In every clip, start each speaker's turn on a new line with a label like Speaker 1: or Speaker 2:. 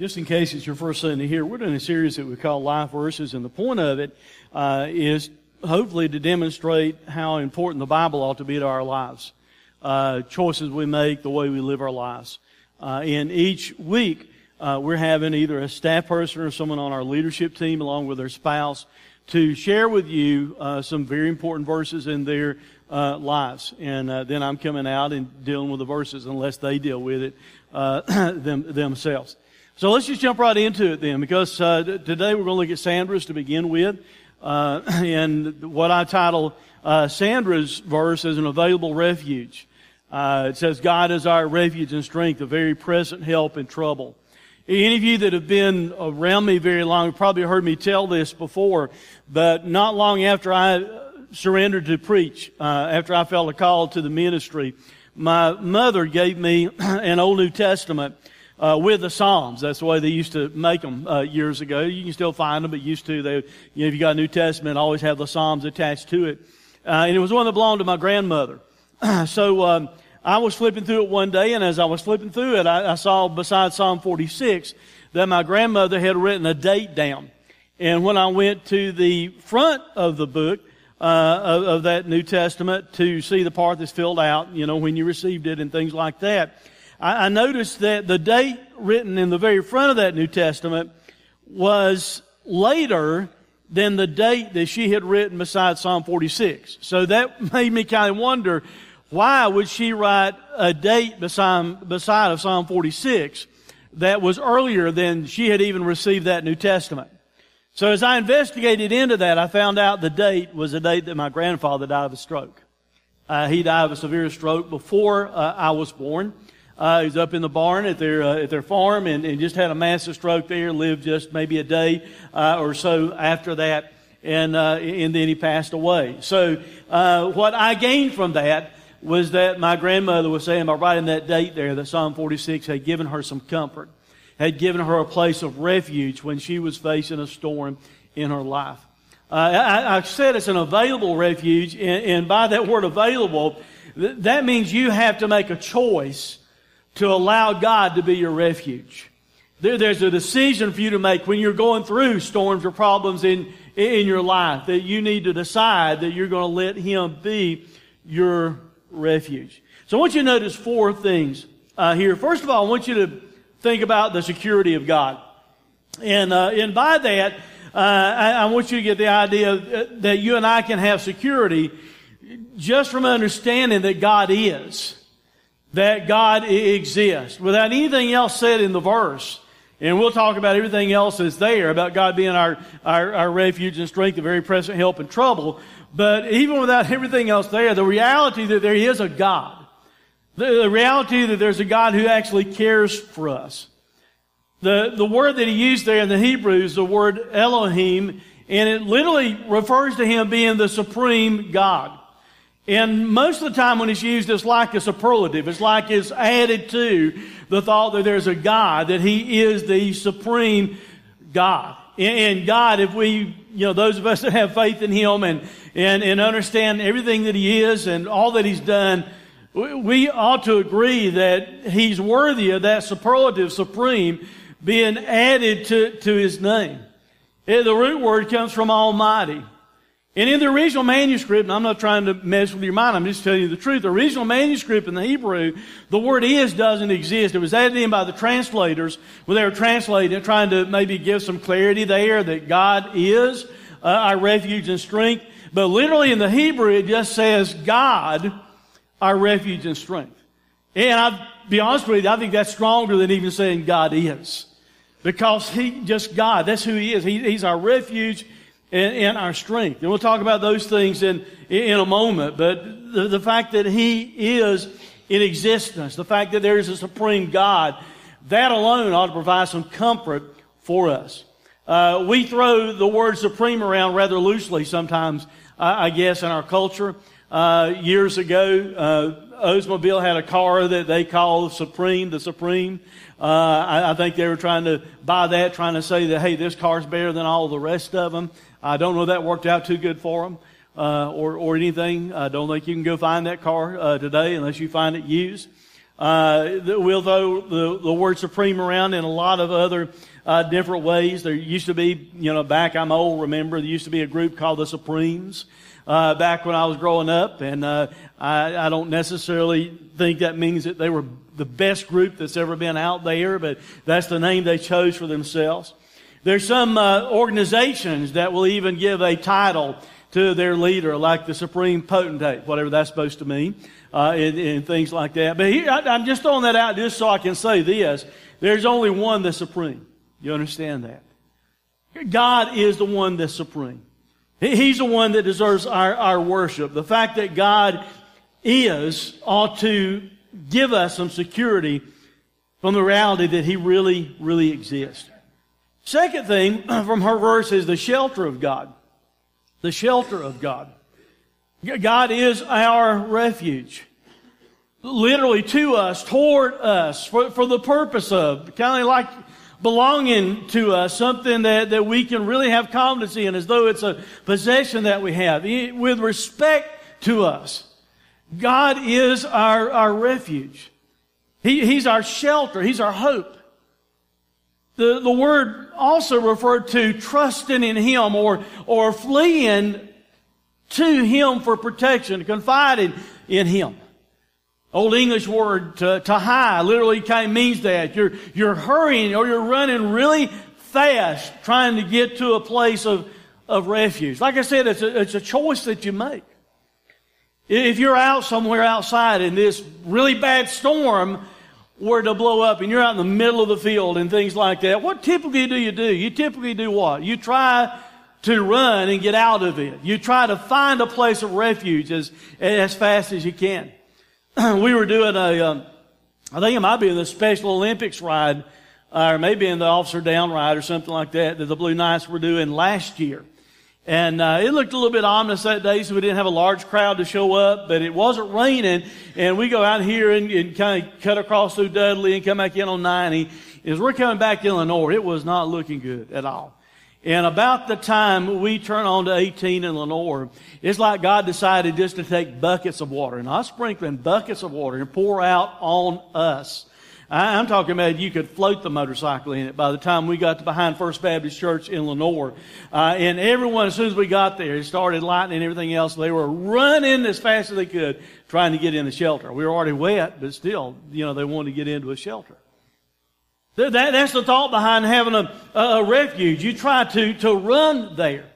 Speaker 1: Just in case it's your first Sunday here, we're doing a series that we call Life Verses, and the point of it uh, is hopefully to demonstrate how important the Bible ought to be to our lives, uh, choices we make, the way we live our lives. Uh, and each week, uh, we're having either a staff person or someone on our leadership team, along with their spouse, to share with you uh, some very important verses in their uh, lives. And then I'm coming out and dealing with the verses unless they deal with it them, themselves. So let's just jump right into it then, because uh, today we're going to look at Sandra's to begin with. Uh, and what I title uh, Sandra's verse as an available refuge. Uh, it says, God is our refuge and strength, a very present help in trouble. Any of you that have been around me very long have probably heard me tell this before, but not long after I surrendered to preach, uh, after I felt a call to the ministry, my mother gave me an Old New Testament uh, with the Psalms. That's the way they used to make them uh, years ago. You can still find them, but used to. They, you know, if you got a New Testament, always have the Psalms attached to it. Uh, and it was one that belonged to my grandmother. so um, I was flipping through it one day, and as I was flipping through it, I, I saw beside Psalm 46 that my grandmother had written a date down. And when I went to the front of the book, uh, of, of, that New Testament to see the part that's filled out, you know, when you received it and things like that. I, I noticed that the date written in the very front of that New Testament was later than the date that she had written beside Psalm 46. So that made me kind of wonder, why would she write a date beside, beside of Psalm 46 that was earlier than she had even received that New Testament? So as I investigated into that, I found out the date was the date that my grandfather died of a stroke. Uh, he died of a severe stroke before uh, I was born. Uh, was up in the barn at their uh, at their farm and, and, just had a massive stroke there. Lived just maybe a day uh, or so after that, and uh, and then he passed away. So uh, what I gained from that was that my grandmother was saying by writing that date there that Psalm 46 had given her some comfort, had given her a place of refuge when she was facing a storm in her life. Uh, I, I, said it's an available refuge, and, and by that word available, th- that means you have to make a choice to allow God to be your refuge. There, there's a decision for you to make when you're going through storms or problems in, in your life that you need to decide that you're going to let Him be your refuge. So I want you to notice four things uh, here. First of all, I want you to think about the security of God. And, uh, and by that, uh, I, I, want you to get the idea that you and I can have security just from understanding that God is that God exists without anything else said in the verse. And we'll talk about everything else that's there about God being our, our, our refuge and strength, a very present help in trouble. But even without everything else there, the reality that there is a God, the, the reality that there's a God who actually cares for us. The, the word that he used there in the Hebrew is the word Elohim, and it literally refers to him being the supreme God. And most of the time when it's used, it's like a superlative. It's like it's added to the thought that there's a God, that He is the supreme God. And God, if we, you know, those of us that have faith in Him and, and, and understand everything that He is and all that He's done, we ought to agree that He's worthy of that superlative supreme being added to, to His name. The root word comes from Almighty. And in the original manuscript, and I'm not trying to mess with your mind, I'm just telling you the truth. The original manuscript in the Hebrew, the word is doesn't exist. It was added in by the translators when they were translating trying to maybe give some clarity there that God is uh, our refuge and strength. But literally in the Hebrew, it just says God, our refuge and strength. And I'll be honest with you, I think that's stronger than even saying God is. Because He, just God, that's who He is. He, he's our refuge and, and, our strength. And we'll talk about those things in, in a moment. But the, the fact that He is in existence, the fact that there is a supreme God, that alone ought to provide some comfort for us. Uh, we throw the word supreme around rather loosely sometimes, I, I guess, in our culture. Uh, years ago, uh, Oldsmobile had a car that they called Supreme, the Supreme. Uh, I, I, think they were trying to buy that, trying to say that, hey, this car's better than all the rest of them. I don't know that worked out too good for them uh, or, or anything. I don't think you can go find that car uh, today unless you find it used. Uh, we'll throw the, the word supreme around in a lot of other uh, different ways. There used to be, you know, back I'm old, remember, there used to be a group called the Supremes. Uh, back when I was growing up, and uh, I, I don't necessarily think that means that they were the best group that's ever been out there, but that's the name they chose for themselves. There's some uh, organizations that will even give a title to their leader, like the supreme potentate, whatever that's supposed to mean, uh, and, and, things like that. But here, I, I'm just throwing that out just so I can say this. There's only one that's supreme. You understand that? God is the one that's supreme. He's the one that deserves our, our worship. The fact that God is ought to give us some security from the reality that He really, really exists. Second thing from her verse is the shelter of God the shelter of God. God is our refuge. Literally to us, toward us, for, for the purpose of, kind of like belonging to us, something that, that we can really have confidence in as though it's a possession that we have, with respect to us. God is our, our refuge. He, he's our shelter. He's our hope. The, the word also referred to trusting in Him or, or fleeing to Him for protection, confiding in Him. Old English word to, to high literally kind of means that. You're, you're hurrying or you're running really fast trying to get to a place of, of refuge. Like I said, it's a, it's a choice that you make. If you're out somewhere outside in this really bad storm, were to blow up and you're out in the middle of the field and things like that, what typically do you do? You typically do what? You try to run and get out of it. You try to find a place of refuge as, as fast as you can. we were doing a, um, I think it might be in the Special Olympics ride, or maybe in the Officer Down ride or something like that, that the Blue Knights were doing last year. And uh, it looked a little bit ominous that day, so we didn't have a large crowd to show up, but it wasn't raining. And we go out here and, and kind of cut across through Dudley and come back in on 90. As we're coming back to Lenoir, it was not looking good at all. And about the time we turn on to 18 in Lenoir, it's like God decided just to take buckets of water, not sprinkling buckets of water and pour out on us. I'm talking about you could float the motorcycle in it by the time we got to behind First Baptist Church in Lenoir. Uh, and everyone, as soon as we got there, it started lightning and everything else. They were running as fast as they could trying to get in the shelter. We were already wet, but still, you know, they wanted to get into a shelter. That, that's the thought behind having a, a refuge. You try to, to run there.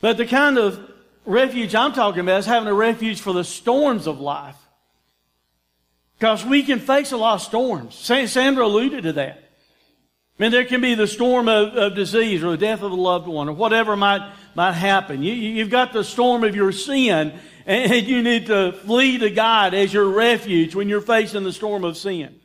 Speaker 1: But the kind of refuge I'm talking about is having a refuge for the storms of life. Because we can face a lot of storms. Sandra alluded to that. I mean, there can be the storm of, of disease or the death of a loved one or whatever might, might happen. You, have got the storm of your sin and you need to flee to God as your refuge when you're facing the storm of sin.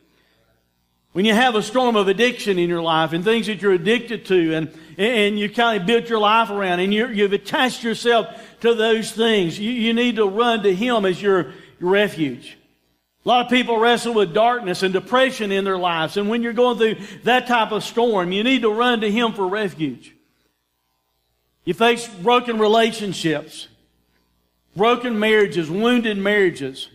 Speaker 1: When you have a storm of addiction in your life and things that you're addicted to and, and you kind of built your life around and you have attached yourself to those things, you, you need to run to Him as your refuge. A lot of people wrestle with darkness and depression in their lives. And when you're going through that type of storm, you need to run to Him for refuge. You face broken relationships, broken marriages, wounded marriages,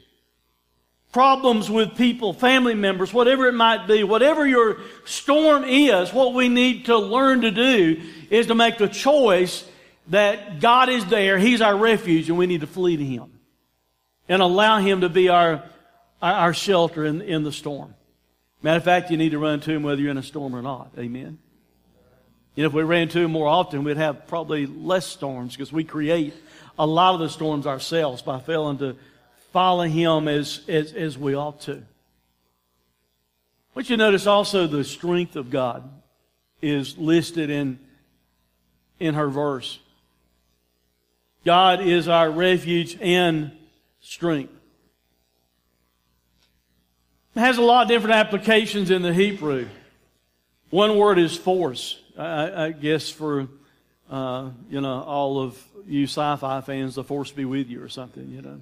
Speaker 1: problems with people, family members, whatever it might be, whatever your storm is, what we need to learn to do is to make the choice that God is there, He's our refuge, and we need to flee to Him and allow Him to be our our shelter in, in the storm. Matter of fact, you need to run to Him whether you're in a storm or not. Amen. You know, if we ran to Him more often, we'd have probably less storms because we create a lot of the storms ourselves by failing to follow Him as, as, as we ought to. But you notice also the strength of God is listed in, in her verse. God is our refuge and strength. Has a lot of different applications in the Hebrew. One word is force. I, I guess for uh, you know all of you sci-fi fans, the Force be with you or something. You know,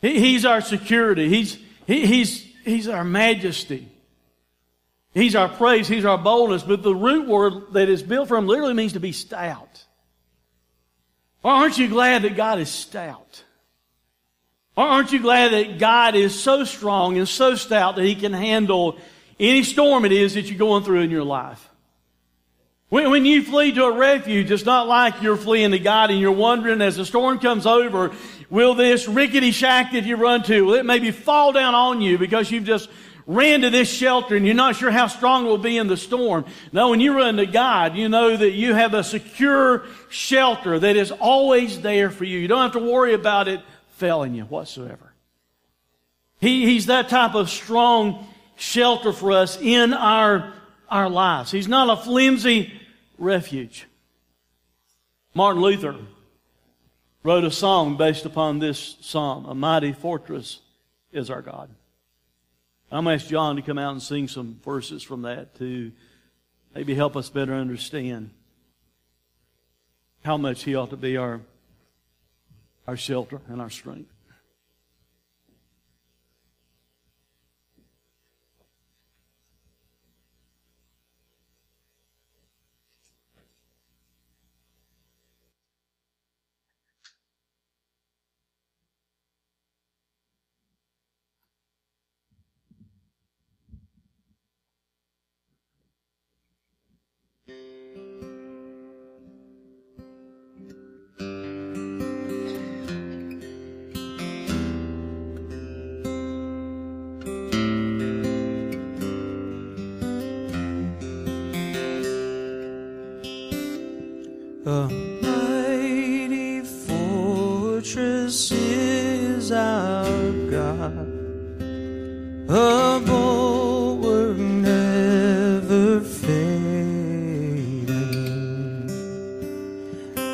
Speaker 1: he, he's our security. He's he, he's he's our majesty. He's our praise. He's our boldness. But the root word that is built from literally means to be stout. Aren't you glad that God is stout? Aren't you glad that God is so strong and so stout that He can handle any storm it is that you're going through in your life? When, when you flee to a refuge, it's not like you're fleeing to God and you're wondering as the storm comes over, will this rickety shack that you run to, will it maybe fall down on you because you've just ran to this shelter and you're not sure how strong it will be in the storm. No, when you run to God, you know that you have a secure shelter that is always there for you. You don't have to worry about it failing you whatsoever. He, he's that type of strong shelter for us in our, our lives. He's not a flimsy refuge. Martin Luther wrote a song based upon this psalm. A mighty fortress is our God. I'm going to ask John to come out and sing some verses from that to maybe help us better understand how much he ought to be our, our shelter and our strength.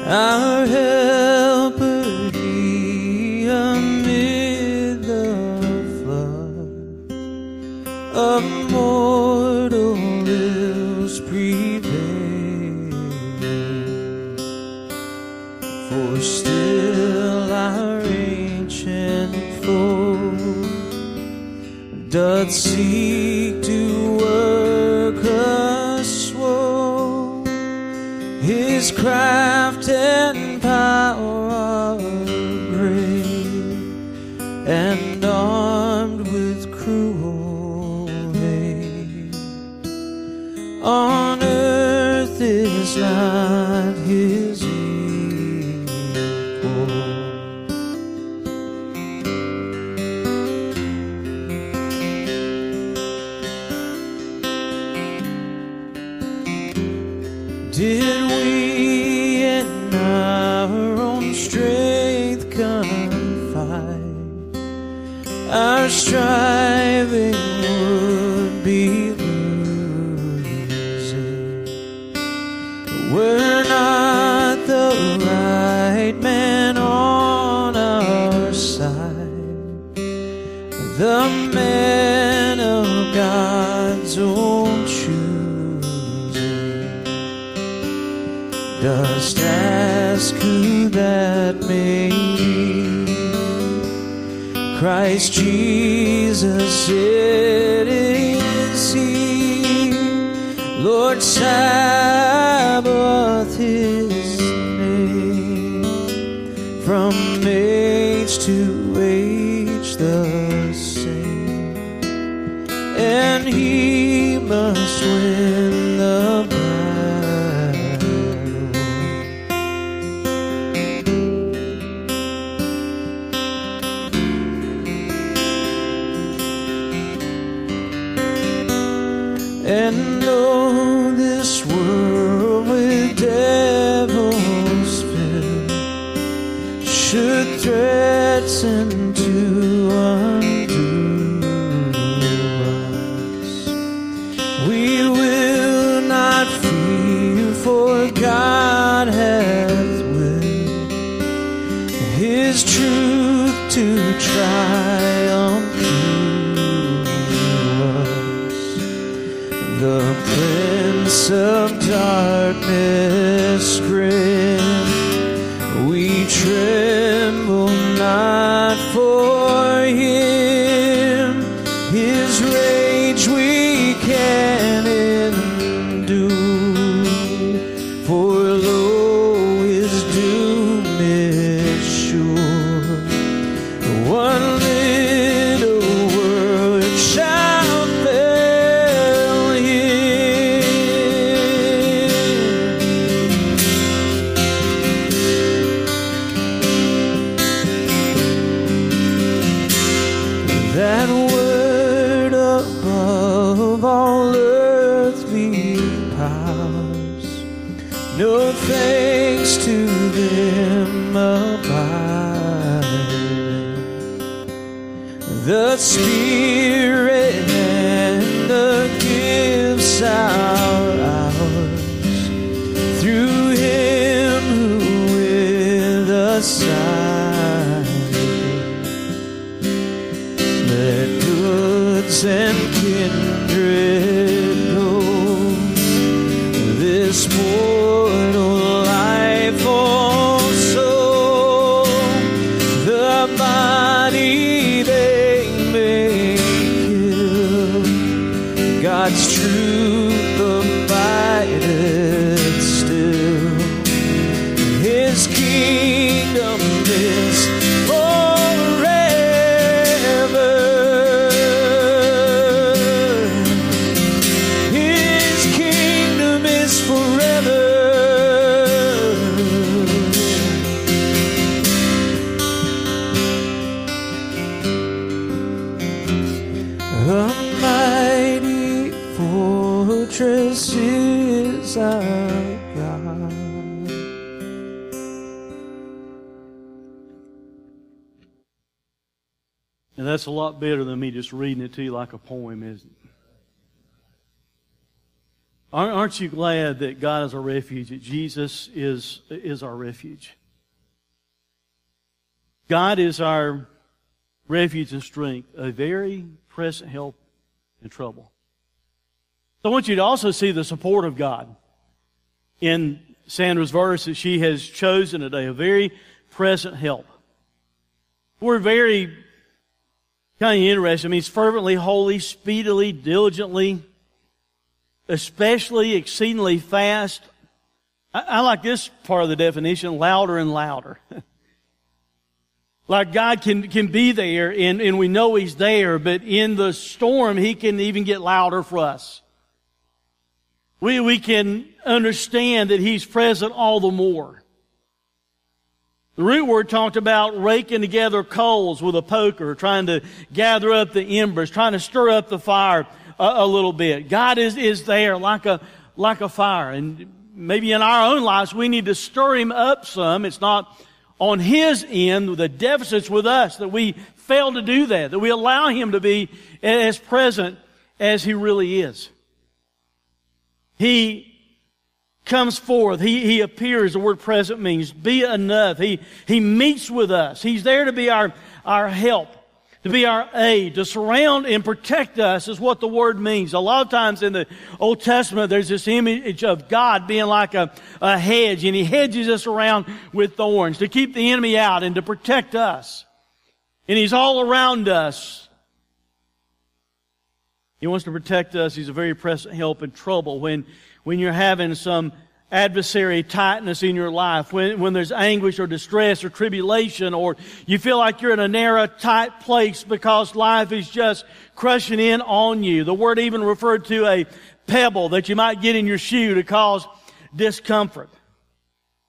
Speaker 2: Our helper Christ Jesus, it is He. Lord Sabaoth, His name. From age to age the same. And He must win fortress is our God.
Speaker 1: And that's a lot better than me just reading it to you like a poem, isn't it? Aren't aren't you glad that God is our refuge, that Jesus is, is our refuge? God is our refuge and strength, a very present help in trouble. So I want you to also see the support of God in Sandra's verse that she has chosen today, a very present help. We're very kind of interested. I mean, it's fervently, holy, speedily, diligently, especially, exceedingly fast. I, I like this part of the definition, louder and louder. like God can, can be there and, and we know He's there, but in the storm, He can even get louder for us. We, we can understand that He's present all the more. The root word talked about raking together coals with a poker, trying to gather up the embers, trying to stir up the fire a, a little bit. God is, is there like a, like a fire. And maybe in our own lives, we need to stir Him up some. It's not on His end, the deficits with us, that we fail to do that, that we allow Him to be as present as He really is. He comes forth. He, he appears. The word present means be enough. He, he meets with us. He's there to be our, our help, to be our aid, to surround and protect us is what the word means. A lot of times in the Old Testament, there's this image of God being like a, a hedge, and He hedges us around with thorns to keep the enemy out and to protect us. And He's all around us. He wants to protect us. He's a very present help in trouble when, when you're having some adversary tightness in your life, when, when there's anguish or distress or tribulation, or you feel like you're in a narrow, tight place because life is just crushing in on you. The word even referred to a pebble that you might get in your shoe to cause discomfort.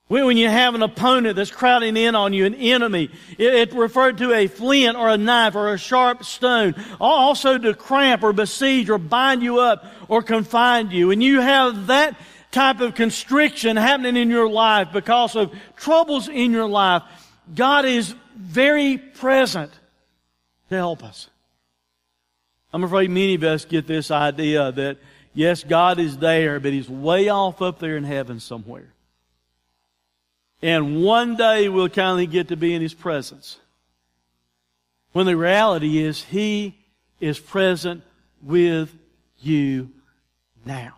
Speaker 1: When you have an opponent that's crowding in on you, an enemy, it, it referred to a flint or a knife or a sharp stone. Also to cramp or besiege or bind you up or confine you. And you have that type of constriction happening in your life because of troubles in your life. God is very present to help us. I'm afraid many of us get this idea that yes, God is there, but He's way off up there in heaven somewhere. And one day we'll finally get to be in His presence. When the reality is He is present with you now.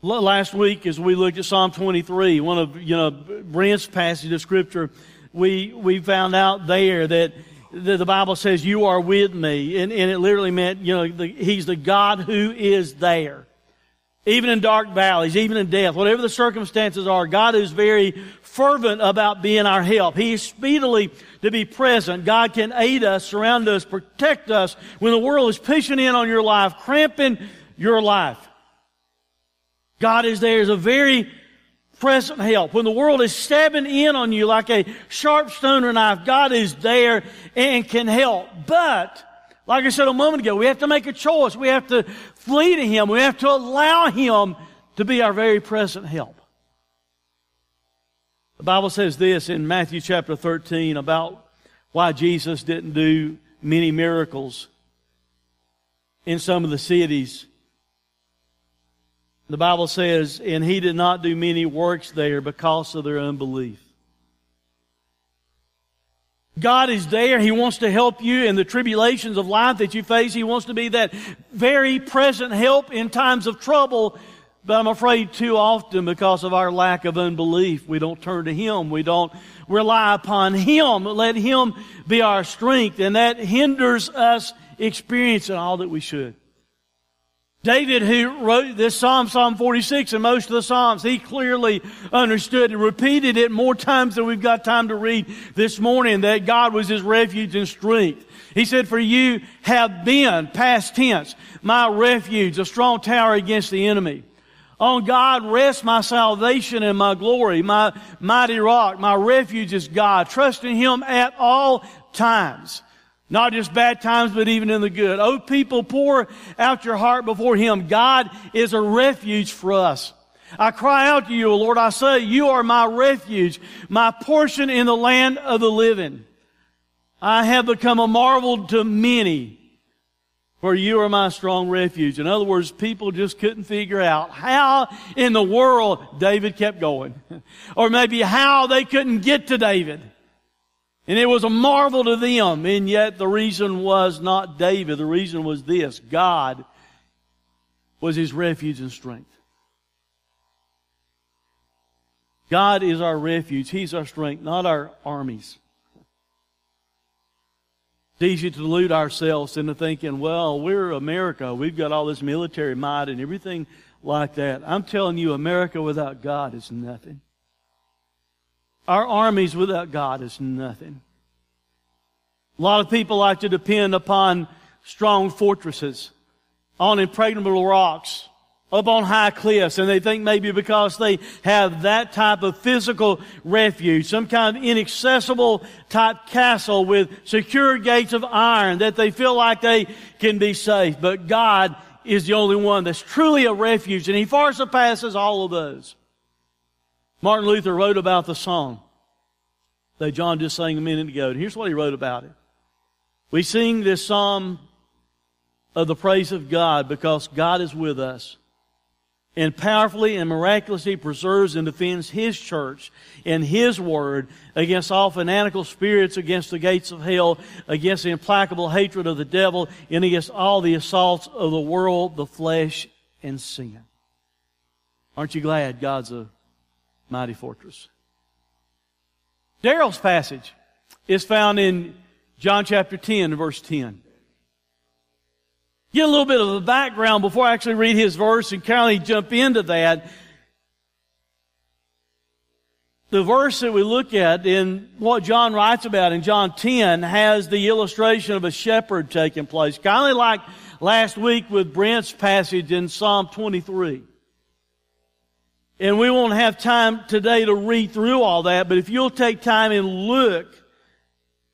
Speaker 1: Last week, as we looked at Psalm 23, one of you know Brent's passage of Scripture, we we found out there that the, the Bible says, "You are with me," and, and it literally meant you know the, He's the God who is there, even in dark valleys, even in death, whatever the circumstances are. God is very fervent about being our help. He is speedily to be present. God can aid us, surround us, protect us when the world is pushing in on your life, cramping your life. God is there as a very present help. When the world is stabbing in on you like a sharp stone or knife, God is there and can help. But, like I said a moment ago, we have to make a choice. We have to flee to Him. We have to allow Him to be our very present help. The Bible says this in Matthew chapter 13 about why Jesus didn't do many miracles in some of the cities the Bible says, and he did not do many works there because of their unbelief. God is there. He wants to help you in the tribulations of life that you face. He wants to be that very present help in times of trouble. But I'm afraid too often because of our lack of unbelief, we don't turn to Him. We don't rely upon Him. Let Him be our strength. And that hinders us experiencing all that we should. David, who wrote this Psalm, Psalm 46, and most of the Psalms, he clearly understood and repeated it more times than we've got time to read this morning that God was his refuge and strength. He said, For you have been, past tense, my refuge, a strong tower against the enemy. On God rests my salvation and my glory, my mighty rock, my refuge is God. Trust in Him at all times. Not just bad times, but even in the good. Oh, people, pour out your heart before Him. God is a refuge for us. I cry out to you, Lord. I say, You are my refuge, my portion in the land of the living. I have become a marvel to many, for you are my strong refuge. In other words, people just couldn't figure out how in the world David kept going. or maybe how they couldn't get to David. And it was a marvel to them. And yet the reason was not David. The reason was this. God was his refuge and strength. God is our refuge. He's our strength, not our armies. It's easy to delude ourselves into thinking, well, we're America. We've got all this military might and everything like that. I'm telling you, America without God is nothing. Our armies without God is nothing. A lot of people like to depend upon strong fortresses, on impregnable rocks, up on high cliffs, and they think maybe because they have that type of physical refuge, some kind of inaccessible type castle with secure gates of iron, that they feel like they can be safe. But God is the only one that's truly a refuge, and He far surpasses all of those. Martin Luther wrote about the song that John just sang a minute ago. And here's what he wrote about it. We sing this psalm of the praise of God because God is with us and powerfully and miraculously preserves and defends His church and His word against all fanatical spirits, against the gates of hell, against the implacable hatred of the devil, and against all the assaults of the world, the flesh, and sin. Aren't you glad God's a mighty fortress? Daryl's passage is found in John chapter 10, verse 10. Get a little bit of a background before I actually read his verse and kind of jump into that. The verse that we look at in what John writes about in John 10 has the illustration of a shepherd taking place. Kind of like last week with Brent's passage in Psalm 23. And we won't have time today to read through all that, but if you'll take time and look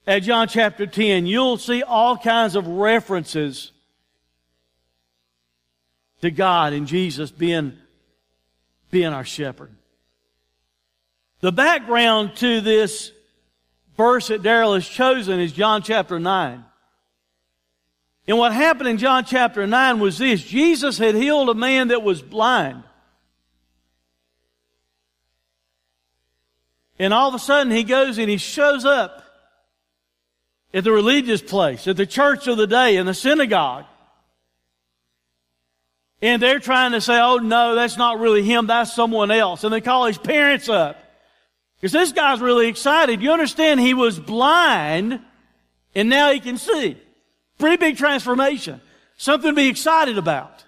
Speaker 1: at John chapter 10, you'll see all kinds of references to God and Jesus being, being our shepherd. The background to this verse that Daryl has chosen is John chapter 9. And what happened in John chapter 9 was this Jesus had healed a man that was blind. And all of a sudden he goes and he shows up at the religious place, at the church of the day, in the synagogue. And they're trying to say, oh no, that's not really him, that's someone else. And they call his parents up. Because this guy's really excited. You understand he was blind and now he can see. Pretty big transformation. Something to be excited about.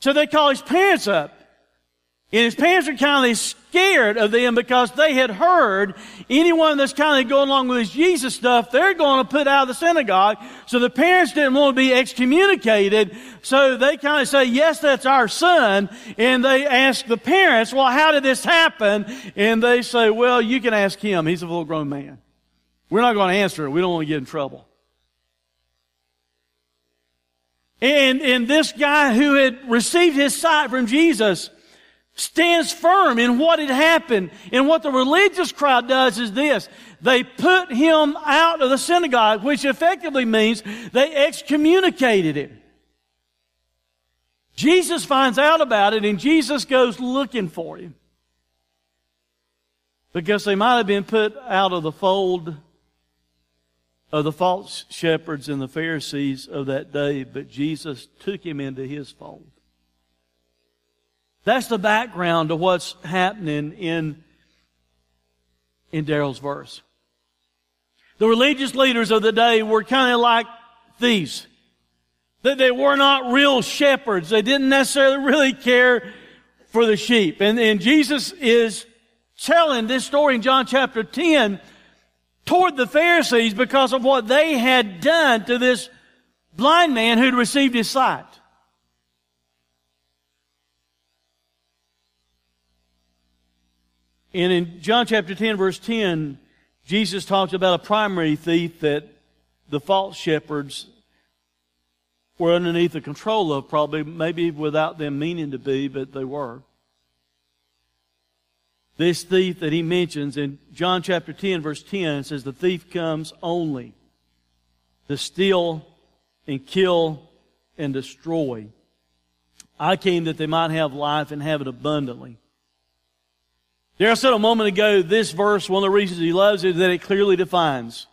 Speaker 1: So they call his parents up. And his parents are kind of scared of them because they had heard anyone that's kind of going along with this Jesus stuff, they're going to put out of the synagogue. So the parents didn't want to be excommunicated. So they kind of say, yes, that's our son. And they ask the parents, well, how did this happen? And they say, well, you can ask him. He's a full grown man. We're not going to answer it. We don't want to get in trouble. And, and this guy who had received his sight from Jesus stands firm in what had happened. And what the religious crowd does is this. They put him out of the synagogue, which effectively means they excommunicated him. Jesus finds out about it and Jesus goes looking for him. Because they might have been put out of the fold of the false shepherds and the Pharisees of that day, but Jesus took him into his fold. That's the background to what's happening in, in Daryl's verse. The religious leaders of the day were kind of like thieves. That they were not real shepherds. They didn't necessarily really care for the sheep. And, and Jesus is telling this story in John chapter 10 toward the Pharisees because of what they had done to this blind man who'd received his sight. And in John chapter 10, verse 10, Jesus talks about a primary thief that the false shepherds were underneath the control of, probably, maybe without them meaning to be, but they were this thief that he mentions in John chapter 10, verse 10 says, The thief comes only to steal and kill and destroy. I came that they might have life and have it abundantly. Daryl said a moment ago, this verse, one of the reasons he loves it is that it clearly defines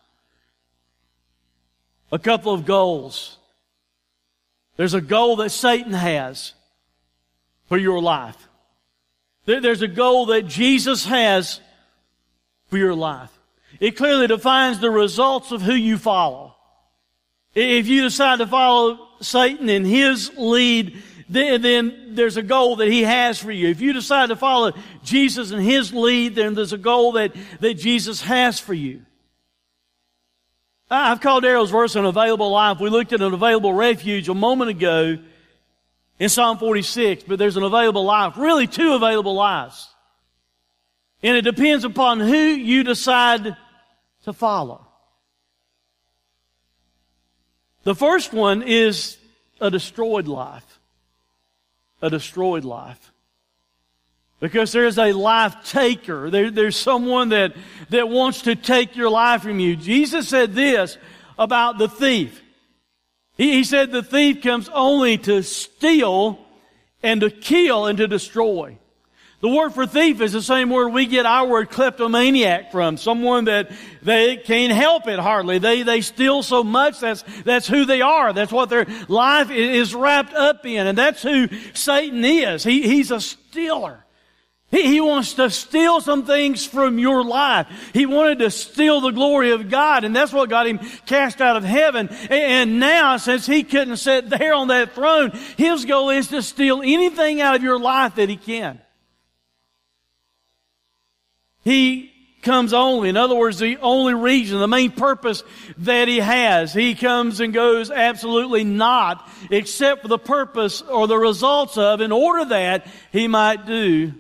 Speaker 1: a couple of goals. There's a goal that Satan has for your life. There's a goal that Jesus has for your life. It clearly defines the results of who you follow. If you decide to follow Satan and his lead, then, then, there's a goal that he has for you. If you decide to follow Jesus and his lead, then there's a goal that, that Jesus has for you. I've called Daryl's verse an available life. We looked at an available refuge a moment ago in Psalm 46, but there's an available life, really two available lives. And it depends upon who you decide to follow. The first one is a destroyed life. A destroyed life. Because there's a life taker. There, there's someone that, that wants to take your life from you. Jesus said this about the thief. He, he said the thief comes only to steal and to kill and to destroy. The word for thief is the same word we get our word kleptomaniac from. Someone that they can't help it hardly. They, they steal so much. That's, that's who they are. That's what their life is wrapped up in. And that's who Satan is. He, he's a stealer. He, he wants to steal some things from your life. He wanted to steal the glory of God, and that's what got him cast out of heaven. And now, since he couldn't sit there on that throne, his goal is to steal anything out of your life that he can. He comes only. In other words, the only reason, the main purpose that he has. He comes and goes absolutely not, except for the purpose or the results of, in order that he might do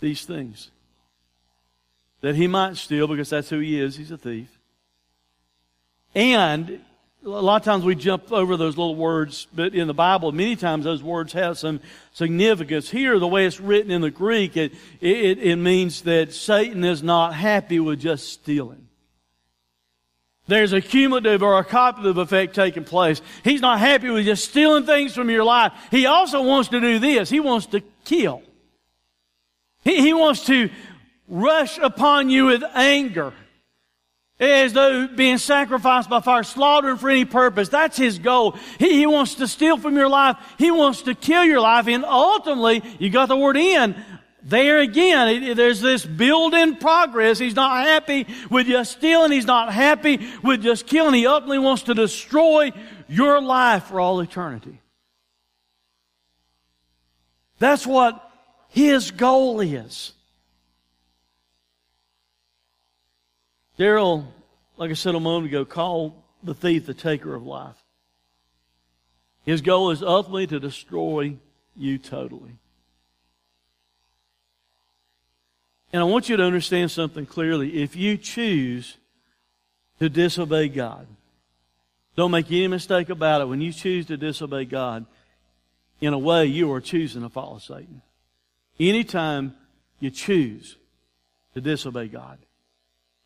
Speaker 1: these things. That he might steal because that's who he is. He's a thief. And a lot of times we jump over those little words, but in the Bible, many times those words have some significance. Here, the way it's written in the Greek, it, it, it means that Satan is not happy with just stealing. There's a cumulative or a copulative effect taking place. He's not happy with just stealing things from your life. He also wants to do this. He wants to kill. He, he wants to rush upon you with anger. As though being sacrificed by fire, slaughtered for any purpose. That's his goal. He, he wants to steal from your life. He wants to kill your life. And ultimately, you got the word in. There again, there's this build in progress. He's not happy with just stealing. He's not happy with just killing. He ultimately wants to destroy your life for all eternity. That's what his goal is. Daryl, like I said a moment ago, called the thief the taker of life. His goal is ultimately to destroy you totally. And I want you to understand something clearly. If you choose to disobey God, don't make any mistake about it. When you choose to disobey God, in a way, you are choosing to follow Satan. Anytime you choose to disobey God,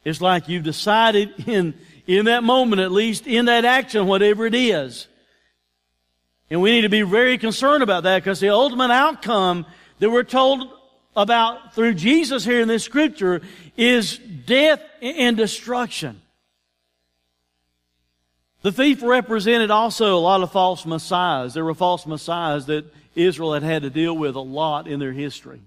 Speaker 1: it's like you've decided in, in that moment, at least in that action, whatever it is. And we need to be very concerned about that because the ultimate outcome that we're told about through Jesus here in this scripture is death and destruction. The thief represented also a lot of false messiahs. There were false messiahs that Israel had had to deal with a lot in their history.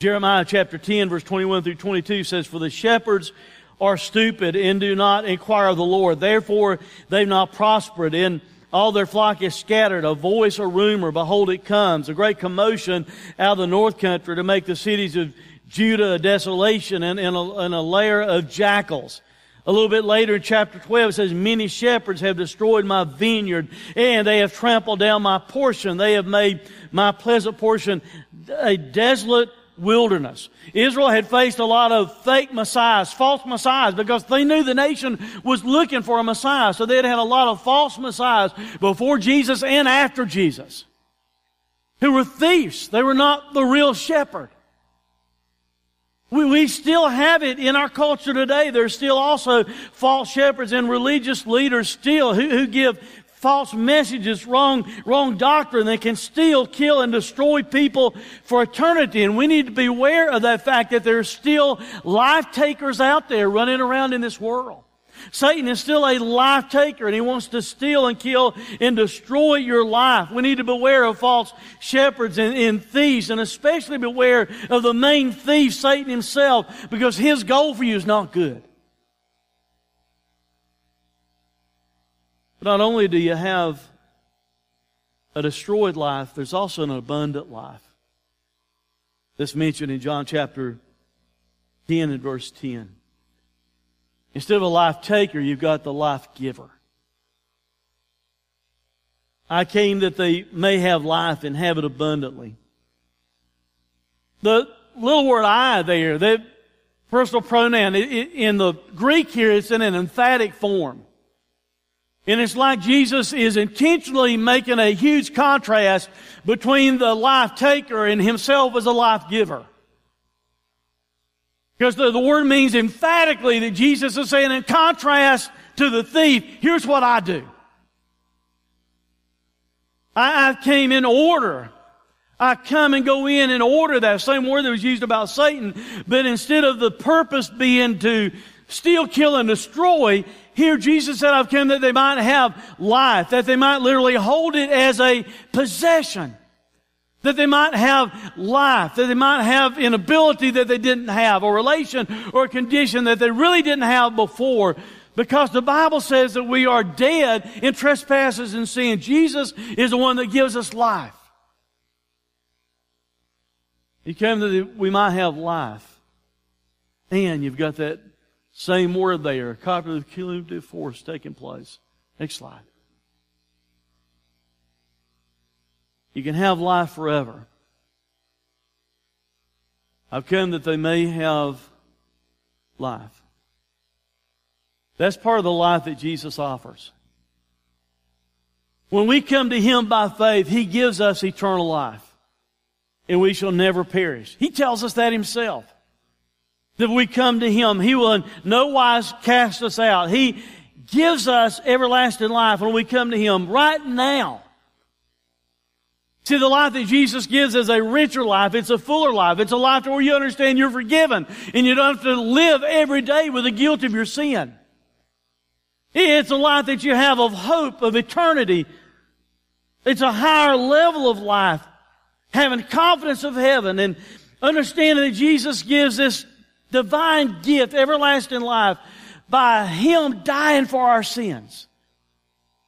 Speaker 1: Jeremiah chapter 10 verse 21 through 22 says, For the shepherds are stupid and do not inquire of the Lord. Therefore they've not prospered and all their flock is scattered. A voice or rumor, behold it comes. A great commotion out of the north country to make the cities of Judah a desolation and, and, a, and a lair of jackals. A little bit later in chapter 12 it says, Many shepherds have destroyed my vineyard and they have trampled down my portion. They have made my pleasant portion a desolate wilderness. Israel had faced a lot of fake messiahs, false messiahs, because they knew the nation was looking for a messiah. So they had had a lot of false messiahs before Jesus and after Jesus who were thieves. They were not the real shepherd. We, we still have it in our culture today. There's still also false shepherds and religious leaders still who, who give false messages, wrong, wrong doctrine that can steal, kill, and destroy people for eternity. And we need to be aware of that fact that there's still life takers out there running around in this world. Satan is still a life taker and he wants to steal and kill and destroy your life. We need to beware of false shepherds and, and, thieves and especially beware of the main thief, Satan himself, because his goal for you is not good. But not only do you have a destroyed life, there's also an abundant life. This mentioned in John chapter 10 and verse 10. Instead of a life taker, you've got the life giver. I came that they may have life and have it abundantly. The little word I there, the personal pronoun, in the Greek here, it's in an emphatic form. And it's like Jesus is intentionally making a huge contrast between the life taker and himself as a life giver. Because the, the word means emphatically that Jesus is saying in contrast to the thief, here's what I do. I, I came in order. I come and go in and order that same word that was used about Satan, but instead of the purpose being to steal, kill, and destroy, here Jesus said, I've come that they might have life, that they might literally hold it as a possession. That they might have life, that they might have an ability that they didn't have, or relation or a condition that they really didn't have before. Because the Bible says that we are dead in trespasses and sin. Jesus is the one that gives us life. He came that we might have life. And you've got that same word there, cognitive cumulative force taking place. Next slide. You can have life forever. I've come that they may have life. That's part of the life that Jesus offers. When we come to Him by faith, He gives us eternal life. And we shall never perish. He tells us that Himself that we come to Him. He will in no wise cast us out. He gives us everlasting life when we come to Him right now. See, the life that Jesus gives is a richer life. It's a fuller life. It's a life where you understand you're forgiven and you don't have to live every day with the guilt of your sin. It's a life that you have of hope, of eternity. It's a higher level of life, having confidence of heaven and understanding that Jesus gives this divine gift, everlasting life, by Him dying for our sins.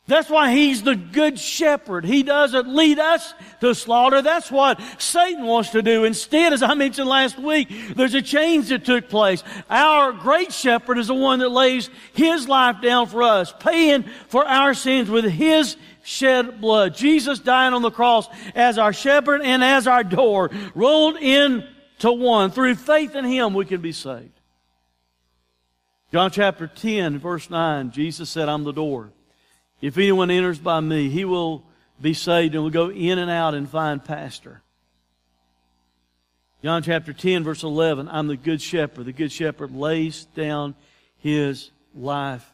Speaker 1: That's why He's the good shepherd. He doesn't lead us to slaughter. That's what Satan wants to do. Instead, as I mentioned last week, there's a change that took place. Our great shepherd is the one that lays His life down for us, paying for our sins with His shed blood. Jesus dying on the cross as our shepherd and as our door, rolled into one. Through faith in Him, we can be saved. John chapter 10, verse 9, Jesus said, I'm the door. If anyone enters by me, he will be saved and will go in and out and find pasture. John chapter 10, verse 11, I'm the good shepherd. The good shepherd lays down his life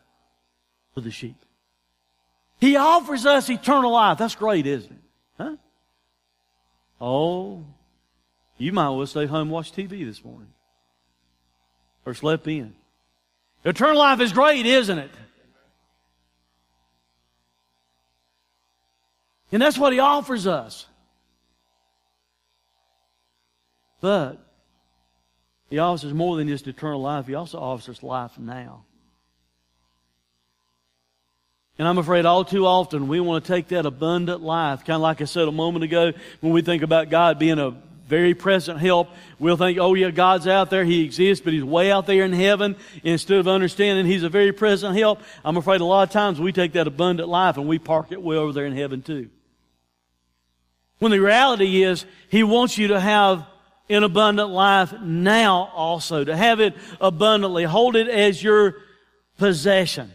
Speaker 1: for the sheep. He offers us eternal life. That's great, isn't it? Huh? Oh, you might well stay home watch TV this morning. Or slept in. Eternal life is great, isn't it? And that's what he offers us. But he offers us more than just eternal life. He also offers us life now. And I'm afraid all too often we want to take that abundant life, kind of like I said a moment ago, when we think about God being a very present help, we'll think, oh yeah, God's out there, He exists, but He's way out there in heaven. Instead of understanding He's a very present help, I'm afraid a lot of times we take that abundant life and we park it way over there in heaven too. When the reality is, He wants you to have an abundant life now also, to have it abundantly. Hold it as your possession.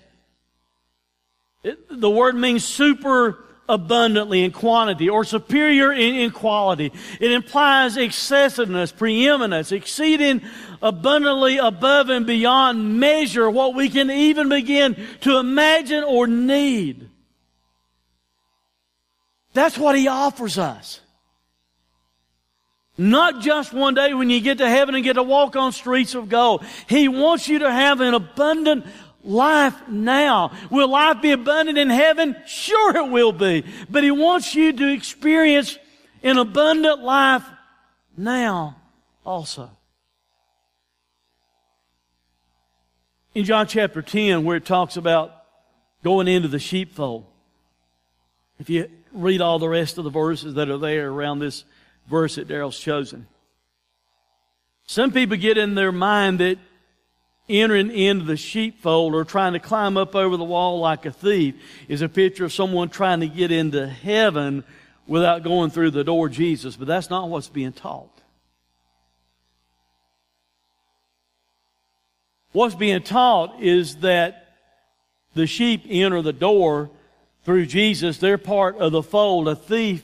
Speaker 1: It, the word means super abundantly in quantity or superior in, in, quality. It implies excessiveness, preeminence, exceeding abundantly above and beyond measure what we can even begin to imagine or need. That's what He offers us. Not just one day when you get to heaven and get to walk on streets of gold. He wants you to have an abundant life now. Will life be abundant in heaven? Sure it will be. But He wants you to experience an abundant life now also. In John chapter 10, where it talks about going into the sheepfold, if you read all the rest of the verses that are there around this verse that Daryl's chosen. Some people get in their mind that entering into the sheepfold or trying to climb up over the wall like a thief is a picture of someone trying to get into heaven without going through the door Jesus, but that's not what's being taught. What's being taught is that the sheep enter the door through Jesus, they're part of the fold. A thief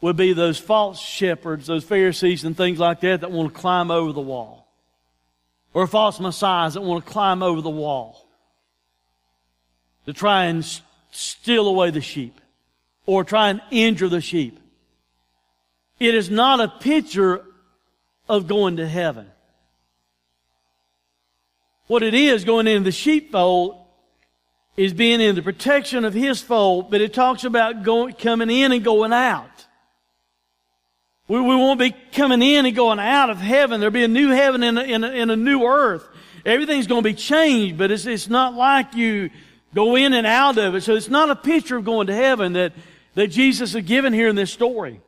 Speaker 1: would be those false shepherds, those Pharisees and things like that that want to climb over the wall. Or false messiahs that want to climb over the wall to try and steal away the sheep or try and injure the sheep. It is not a picture of going to heaven. What it is going into the sheepfold is being in the protection of his fold, but it talks about going, coming in and going out. We, we won't be coming in and going out of heaven. There'll be a new heaven and a, and a, and a new earth. Everything's going to be changed, but it's, it's not like you go in and out of it. So it's not a picture of going to heaven that, that Jesus is given here in this story.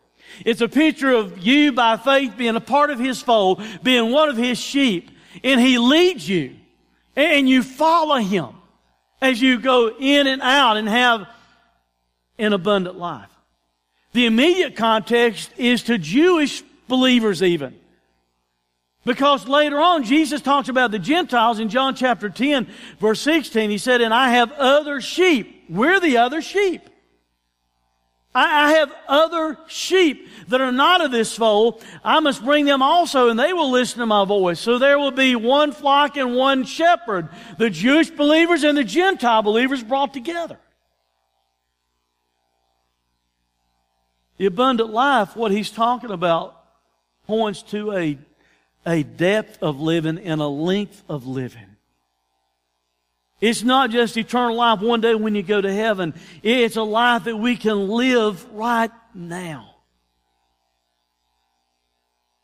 Speaker 1: It's a picture of you by faith being a part of His fold, being one of His sheep, and He leads you, and you follow Him as you go in and out and have an abundant life. The immediate context is to Jewish believers even. Because later on, Jesus talks about the Gentiles in John chapter 10, verse 16. He said, And I have other sheep. We're the other sheep. I, have other sheep that are not of this fold. I must bring them also, and they will listen to my voice. So there will be one flock and one shepherd. The Jewish believers and the Gentile believers brought together. The abundant life, what he's talking about, points to a, a depth of living and a length of living. It's not just eternal life one day when you go to heaven. It's a life that we can live right now.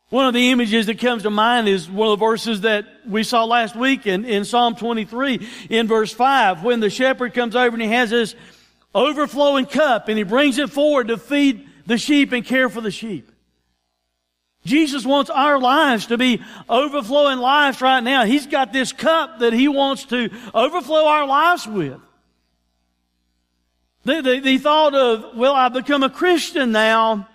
Speaker 1: One of the images that comes to mind is one of the verses that we saw last week in, in Psalm 23 in verse 5 when the shepherd comes over and he has his overflowing cup and he brings it forward to feed the sheep and care for the sheep. Jesus wants our lives to be overflowing lives right now. He's got this cup that He wants to overflow our lives with. The, the, the thought of, well, I've become a Christian now,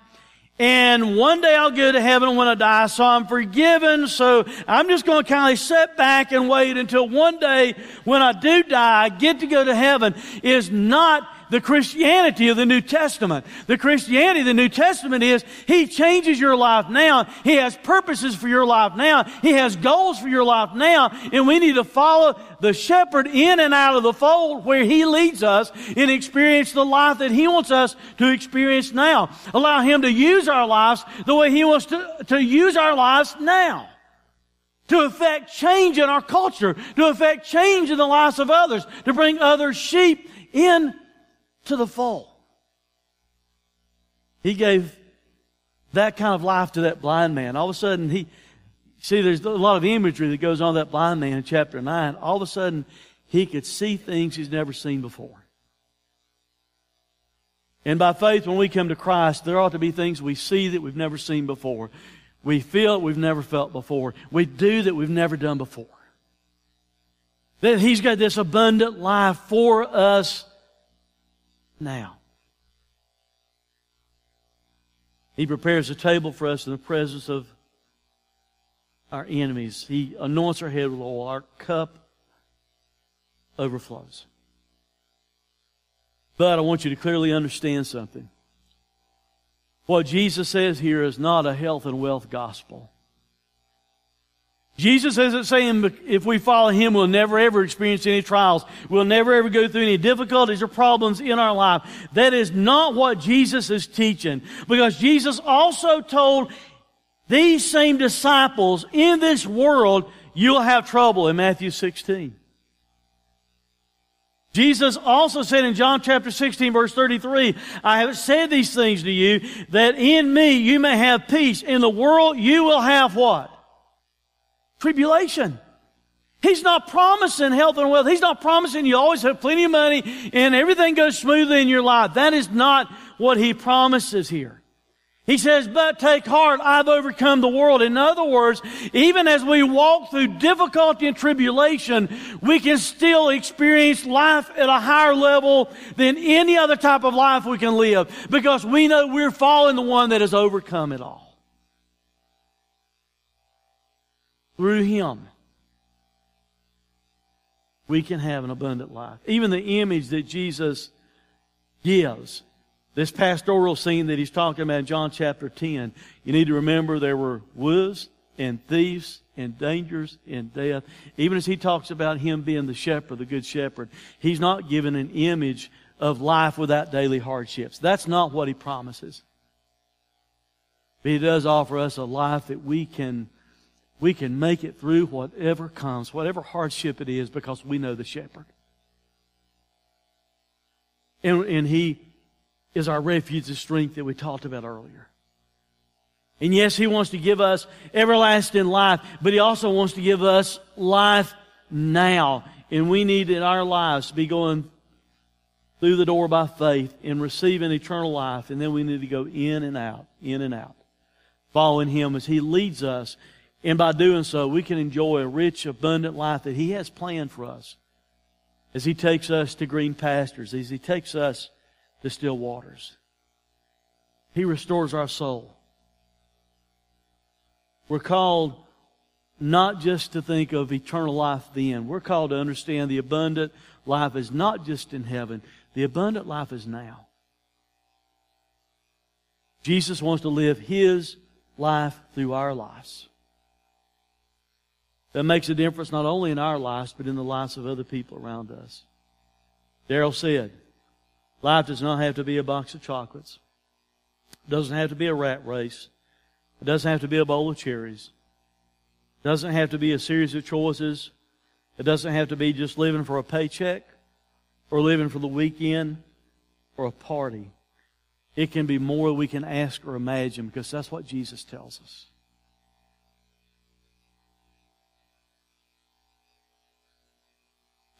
Speaker 1: and one day I'll go to heaven when I die, so I'm forgiven, so I'm just going to kind of sit back and wait until one day when I do die, I get to go to heaven, is not the Christianity of the New Testament. The Christianity of the New Testament is He changes your life now. He has purposes for your life now. He has goals for your life now. And we need to follow the shepherd in and out of the fold where He leads us and experience the life that He wants us to experience now. Allow Him to use our lives the way He wants to, to use our lives now to affect change in our culture, to affect change in the lives of others, to bring other sheep in to the fold. He gave that kind of life to that blind man. All of a sudden, he, see, there's a lot of imagery that goes on that blind man in chapter 9. All of a sudden, he could see things he's never seen before. And by faith, when we come to Christ, there ought to be things we see that we've never seen before. We feel that we've never felt before. We do that we've never done before. That He's got this abundant life for us now. He prepares a table for us in the presence of our enemies. He anoints our head with oil. Our cup overflows. But I want you to clearly understand something. What Jesus says here is not a health and wealth gospel. Jesus isn't saying if we follow Him, we'll never ever experience any trials. We'll never ever go through any difficulties or problems in our life. That is not what Jesus is teaching. Because Jesus also told these same disciples in this world, you'll have trouble in Matthew 16. Jesus also said in John chapter 16 verse 33, I have said these things to you that in me you may have peace. In the world you will have what? Tribulation. He's not promising health and wealth. He's not promising you always have plenty of money and everything goes smoothly in your life. That is not what he promises here. He says, but take heart, I've overcome the world. In other words, even as we walk through difficulty and tribulation, we can still experience life at a higher level than any other type of life we can live because we know we're following the one that has overcome it all. Through Him, we can have an abundant life. Even the image that Jesus gives, this pastoral scene that He's talking about in John chapter 10, you need to remember there were wolves and thieves and dangers and death. Even as He talks about Him being the shepherd, the good shepherd, He's not given an image of life without daily hardships. That's not what He promises. But He does offer us a life that we can we can make it through whatever comes, whatever hardship it is, because we know the shepherd. And, and he is our refuge and strength that we talked about earlier. And yes, he wants to give us everlasting life, but he also wants to give us life now. And we need in our lives to be going through the door by faith and receiving eternal life. And then we need to go in and out, in and out, following him as he leads us and by doing so, we can enjoy a rich, abundant life that He has planned for us as He takes us to green pastures, as He takes us to still waters. He restores our soul. We're called not just to think of eternal life then. We're called to understand the abundant life is not just in heaven. The abundant life is now. Jesus wants to live His life through our lives. That makes a difference not only in our lives, but in the lives of other people around us. Daryl said, Life does not have to be a box of chocolates. It doesn't have to be a rat race. It doesn't have to be a bowl of cherries. It doesn't have to be a series of choices. It doesn't have to be just living for a paycheck or living for the weekend or a party. It can be more we can ask or imagine because that's what Jesus tells us.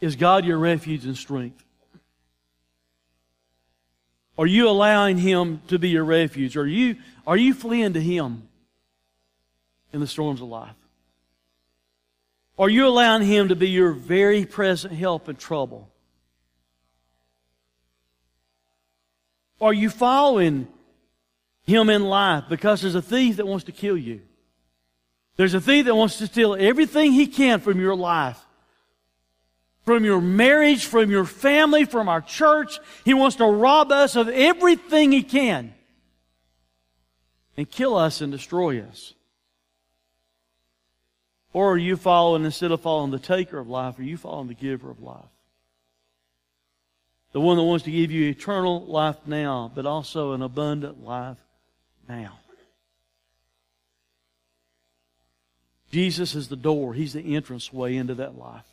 Speaker 1: Is God your refuge and strength? Are you allowing Him to be your refuge? Are you, are you fleeing to Him in the storms of life? Are you allowing Him to be your very present help in trouble? Are you following Him in life? Because there's a thief that wants to kill you. There's a thief that wants to steal everything he can from your life from your marriage, from your family, from our church. He wants to rob us of everything he can and kill us and destroy us. Or are you following, instead of following the taker of life, are you following the giver of life? The one that wants to give you eternal life now, but also an abundant life now. Jesus is the door. He's the entrance way into that life.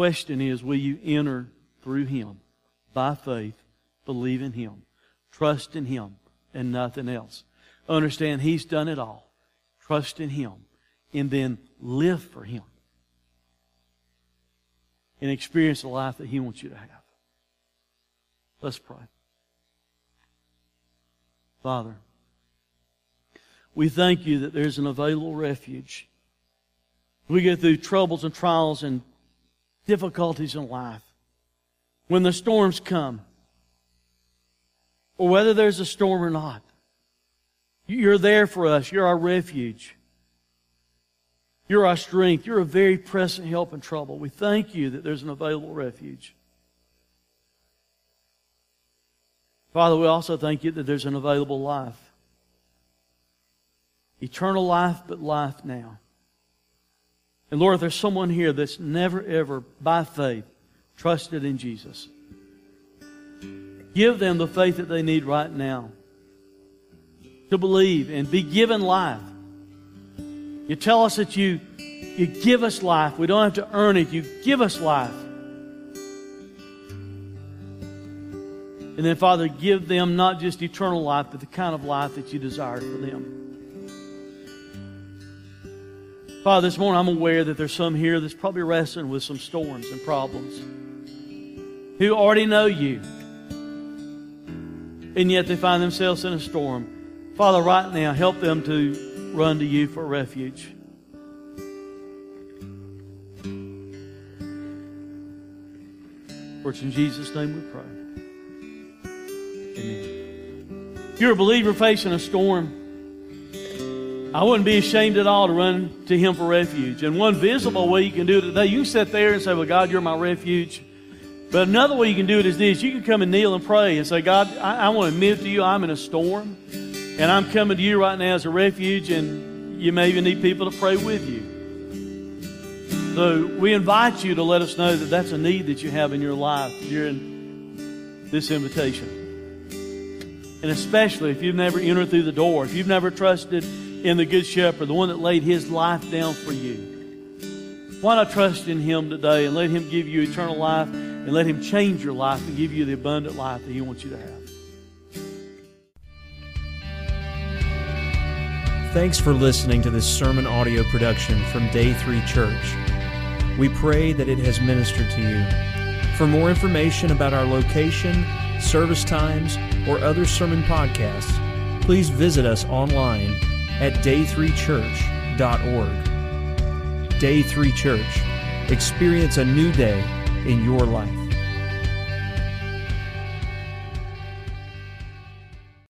Speaker 1: Question is, will you enter through Him by faith, believe in Him, trust in Him, and nothing else? Understand He's done it all. Trust in Him, and then live for Him. And experience the life that He wants you to have. Let's pray. Father, we thank you that there's an available refuge. We get through troubles and trials and difficulties in life, when the storms come, or whether there's a storm or not, you're there for us. You're our refuge. You're our strength. You're a very present help in trouble. We thank you that there's an available refuge. Father, we also thank you that there's an available life. Eternal life, but life now. And Lord, if there's someone here that's never, ever, by faith, trusted in Jesus, give them the faith that they need right now to believe and be given life. You tell us that you, you give us life. We don't have to earn it. You give us life. And then, Father, give them not just eternal life, but the kind of life that you desire for them. Father, this morning I'm aware that there's some here that's probably wrestling with some storms and problems who already know you, and yet they find themselves in a storm. Father, right now, help them to run to you for refuge. For it's in Jesus' name we pray. Amen. If you're a believer facing a storm, I wouldn't be ashamed at all to run to Him for refuge. And one visible way you can do it today, you can sit there and say, Well, God, you're my refuge. But another way you can do it is this you can come and kneel and pray and say, God, I, I want to admit to you I'm in a storm, and I'm coming to you right now as a refuge, and you may even need people to pray with you. So we invite you to let us know that that's a need that you have in your life during this invitation. And especially if you've never entered through the door, if you've never trusted in the Good Shepherd, the one that laid his life down for you. Why not trust in him today and let him give you eternal life and let him change your life and give you the abundant life that he wants you to have?
Speaker 3: Thanks for listening to this sermon audio production from Day 3 Church. We pray that it has ministered to you. For more information about our location, service times, or other sermon podcasts, please visit us online at day3church.org. Day 3 Church. Experience a new day in your life.